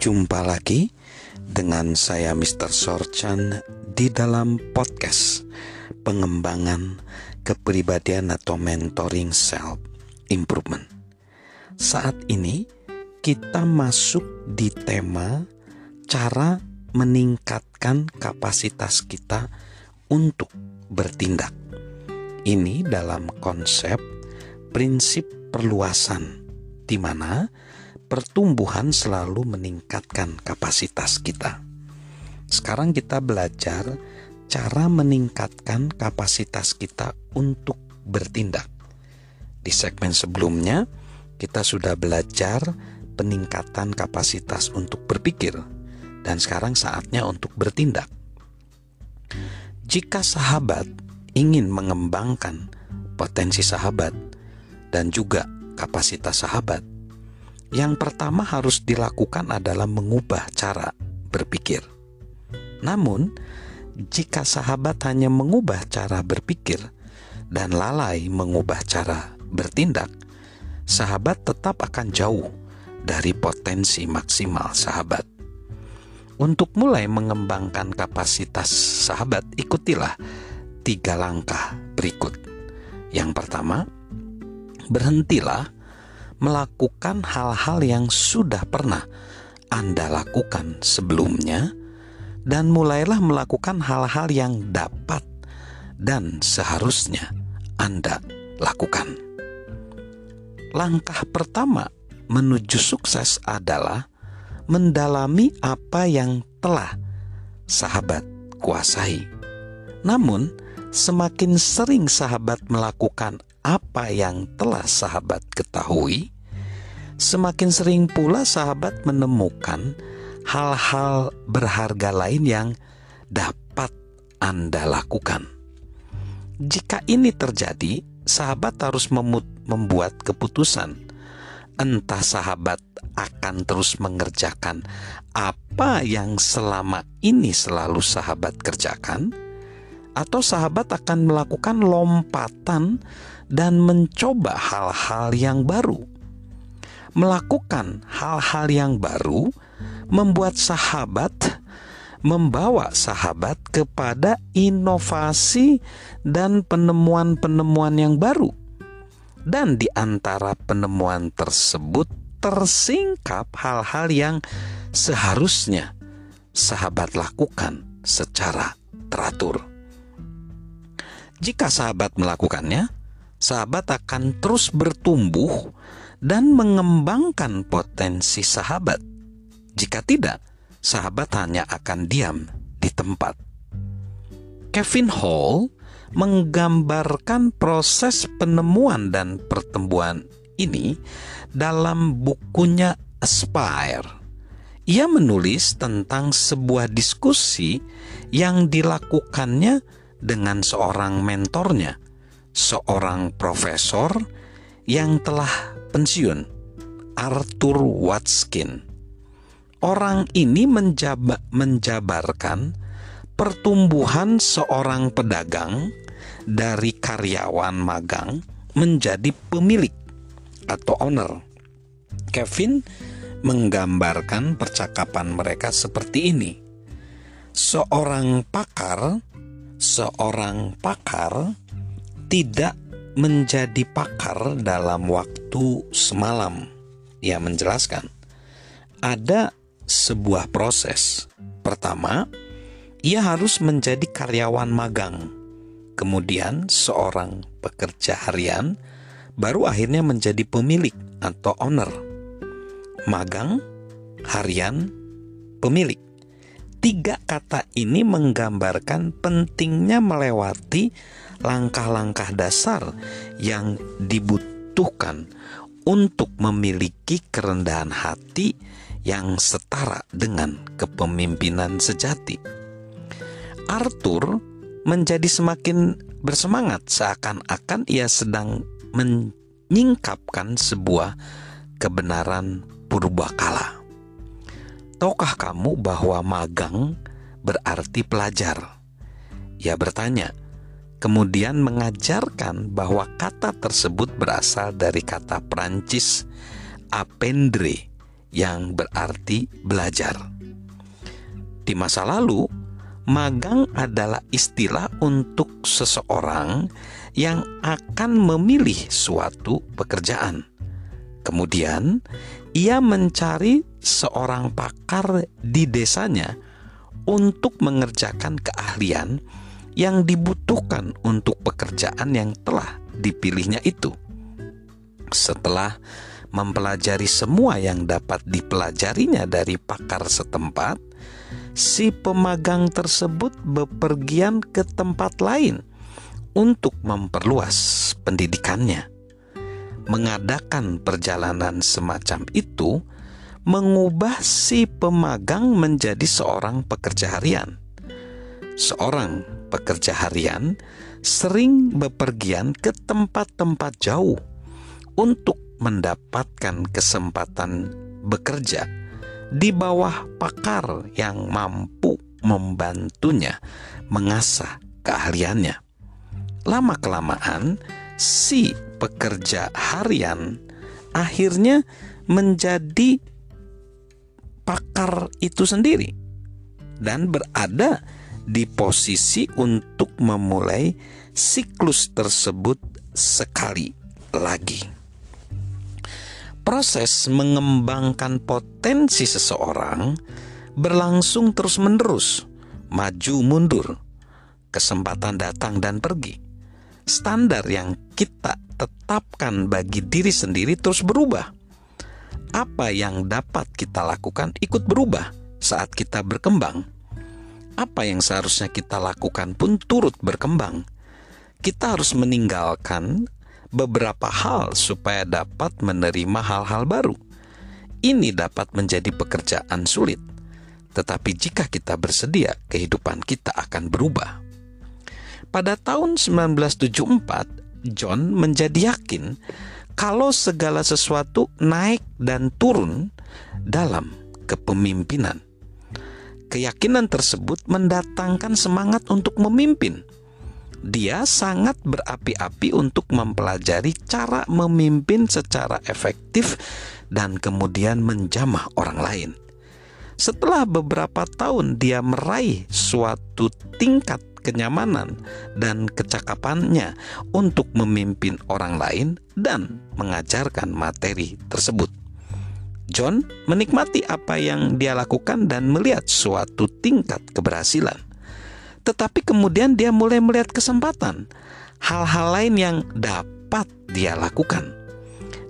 Jumpa lagi dengan saya Mr. Sorchan di dalam podcast pengembangan kepribadian atau mentoring self improvement. Saat ini kita masuk di tema cara meningkatkan kapasitas kita untuk bertindak. Ini dalam konsep prinsip perluasan di mana pertumbuhan selalu meningkatkan kapasitas kita. Sekarang kita belajar cara meningkatkan kapasitas kita untuk bertindak. Di segmen sebelumnya, kita sudah belajar peningkatan kapasitas untuk berpikir, dan sekarang saatnya untuk bertindak. Jika sahabat ingin mengembangkan potensi sahabat dan juga kapasitas sahabat, yang pertama harus dilakukan adalah mengubah cara berpikir. Namun, jika sahabat hanya mengubah cara berpikir dan lalai mengubah cara bertindak, sahabat tetap akan jauh dari potensi maksimal sahabat. Untuk mulai mengembangkan kapasitas sahabat, ikutilah tiga langkah berikut. Yang pertama, berhentilah melakukan hal-hal yang sudah pernah Anda lakukan sebelumnya, dan mulailah melakukan hal-hal yang dapat dan seharusnya Anda lakukan. Langkah pertama menuju sukses adalah mendalami apa yang telah sahabat kuasai. Namun, semakin sering sahabat melakukan apa yang telah sahabat ketahui, semakin sering pula sahabat menemukan hal-hal berharga lain yang dapat Anda lakukan. Jika ini terjadi, sahabat harus membuat keputusan. Entah sahabat akan terus mengerjakan apa yang selama ini selalu sahabat kerjakan, atau sahabat akan melakukan lompatan dan mencoba hal-hal yang baru. Melakukan hal-hal yang baru membuat sahabat membawa sahabat kepada inovasi dan penemuan-penemuan yang baru. Dan di antara penemuan tersebut tersingkap hal-hal yang seharusnya sahabat lakukan secara teratur. Jika sahabat melakukannya, sahabat akan terus bertumbuh dan mengembangkan potensi sahabat. Jika tidak, sahabat hanya akan diam di tempat. Kevin Hall menggambarkan proses penemuan dan pertemuan ini dalam bukunya Aspire. Ia menulis tentang sebuah diskusi yang dilakukannya dengan seorang mentornya seorang profesor yang telah pensiun, Arthur Watskin. Orang ini menjaba, menjabarkan pertumbuhan seorang pedagang dari karyawan magang menjadi pemilik atau owner. Kevin menggambarkan percakapan mereka seperti ini. Seorang pakar, seorang pakar tidak menjadi pakar dalam waktu semalam. Ia menjelaskan, ada sebuah proses. Pertama, ia harus menjadi karyawan magang. Kemudian, seorang pekerja harian baru akhirnya menjadi pemilik atau owner. Magang, harian, pemilik. Tiga kata ini menggambarkan pentingnya melewati langkah-langkah dasar yang dibutuhkan untuk memiliki kerendahan hati yang setara dengan kepemimpinan sejati. Arthur menjadi semakin bersemangat seakan-akan ia sedang menyingkapkan sebuah kebenaran purbakala. Tahukah kamu bahwa magang berarti pelajar? Ia bertanya, kemudian mengajarkan bahwa kata tersebut berasal dari kata Prancis apendre yang berarti belajar. Di masa lalu, magang adalah istilah untuk seseorang yang akan memilih suatu pekerjaan. Kemudian, ia mencari seorang pakar di desanya untuk mengerjakan keahlian yang dibutuhkan untuk pekerjaan yang telah dipilihnya itu. Setelah mempelajari semua yang dapat dipelajarinya dari pakar setempat, si pemagang tersebut bepergian ke tempat lain untuk memperluas pendidikannya. Mengadakan perjalanan semacam itu mengubah si pemagang menjadi seorang pekerja harian. Seorang pekerja harian sering bepergian ke tempat-tempat jauh untuk mendapatkan kesempatan bekerja di bawah pakar yang mampu membantunya mengasah keahliannya. Lama-kelamaan, si pekerja harian akhirnya menjadi pakar itu sendiri dan berada di posisi untuk memulai siklus tersebut sekali lagi. Proses mengembangkan potensi seseorang berlangsung terus-menerus, maju mundur, kesempatan datang dan pergi. Standar yang kita tetapkan bagi diri sendiri terus berubah. Apa yang dapat kita lakukan ikut berubah saat kita berkembang. Apa yang seharusnya kita lakukan pun turut berkembang. Kita harus meninggalkan beberapa hal supaya dapat menerima hal-hal baru. Ini dapat menjadi pekerjaan sulit, tetapi jika kita bersedia, kehidupan kita akan berubah. Pada tahun 1974, John menjadi yakin kalau segala sesuatu naik dan turun dalam kepemimpinan. Keyakinan tersebut mendatangkan semangat untuk memimpin dia sangat berapi-api untuk mempelajari cara memimpin secara efektif dan kemudian menjamah orang lain. Setelah beberapa tahun dia meraih suatu tingkat kenyamanan dan kecakapannya untuk memimpin orang lain dan mengajarkan materi tersebut. John menikmati apa yang dia lakukan dan melihat suatu tingkat keberhasilan tetapi kemudian dia mulai melihat kesempatan, hal-hal lain yang dapat dia lakukan.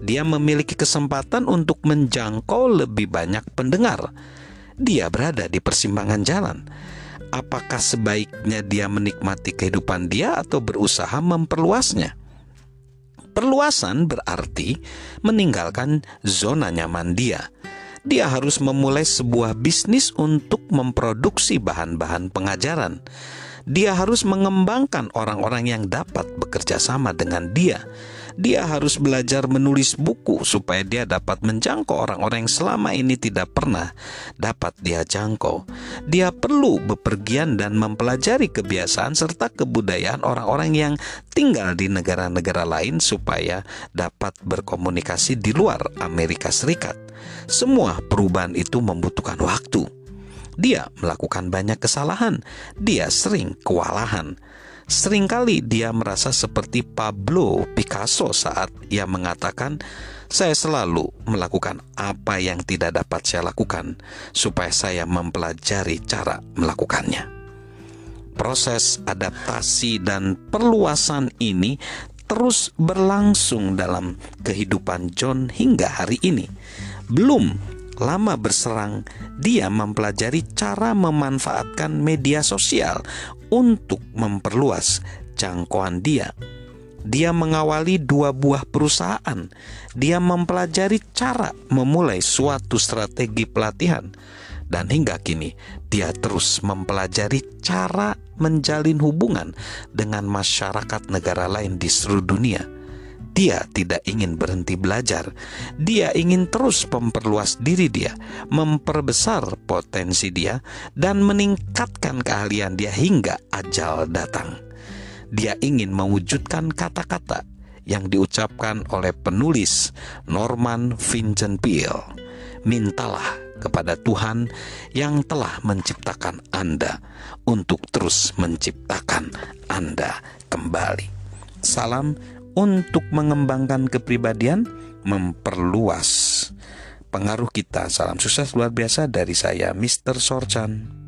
Dia memiliki kesempatan untuk menjangkau lebih banyak pendengar. Dia berada di persimpangan jalan. Apakah sebaiknya dia menikmati kehidupan dia atau berusaha memperluasnya? Perluasan berarti meninggalkan zona nyaman dia dia harus memulai sebuah bisnis untuk memproduksi bahan-bahan pengajaran. Dia harus mengembangkan orang-orang yang dapat bekerja sama dengan dia. Dia harus belajar menulis buku supaya dia dapat menjangkau orang-orang yang selama ini tidak pernah dapat dia jangkau. Dia perlu bepergian dan mempelajari kebiasaan serta kebudayaan orang-orang yang tinggal di negara-negara lain supaya dapat berkomunikasi di luar Amerika Serikat. Semua perubahan itu membutuhkan waktu. Dia melakukan banyak kesalahan. Dia sering kewalahan. Seringkali dia merasa seperti Pablo Picasso saat ia mengatakan, "Saya selalu melakukan apa yang tidak dapat saya lakukan, supaya saya mempelajari cara melakukannya." Proses adaptasi dan perluasan ini terus berlangsung dalam kehidupan John hingga hari ini. Belum lama berserang, dia mempelajari cara memanfaatkan media sosial untuk memperluas jangkauan dia. Dia mengawali dua buah perusahaan. Dia mempelajari cara memulai suatu strategi pelatihan, dan hingga kini dia terus mempelajari cara menjalin hubungan dengan masyarakat negara lain di seluruh dunia dia tidak ingin berhenti belajar. Dia ingin terus memperluas diri dia, memperbesar potensi dia, dan meningkatkan keahlian dia hingga ajal datang. Dia ingin mewujudkan kata-kata yang diucapkan oleh penulis Norman Vincent Peale. mintalah kepada Tuhan yang telah menciptakan Anda untuk terus menciptakan Anda kembali. Salam untuk mengembangkan kepribadian, memperluas pengaruh kita. Salam sukses luar biasa dari saya, Mr. Sorchan.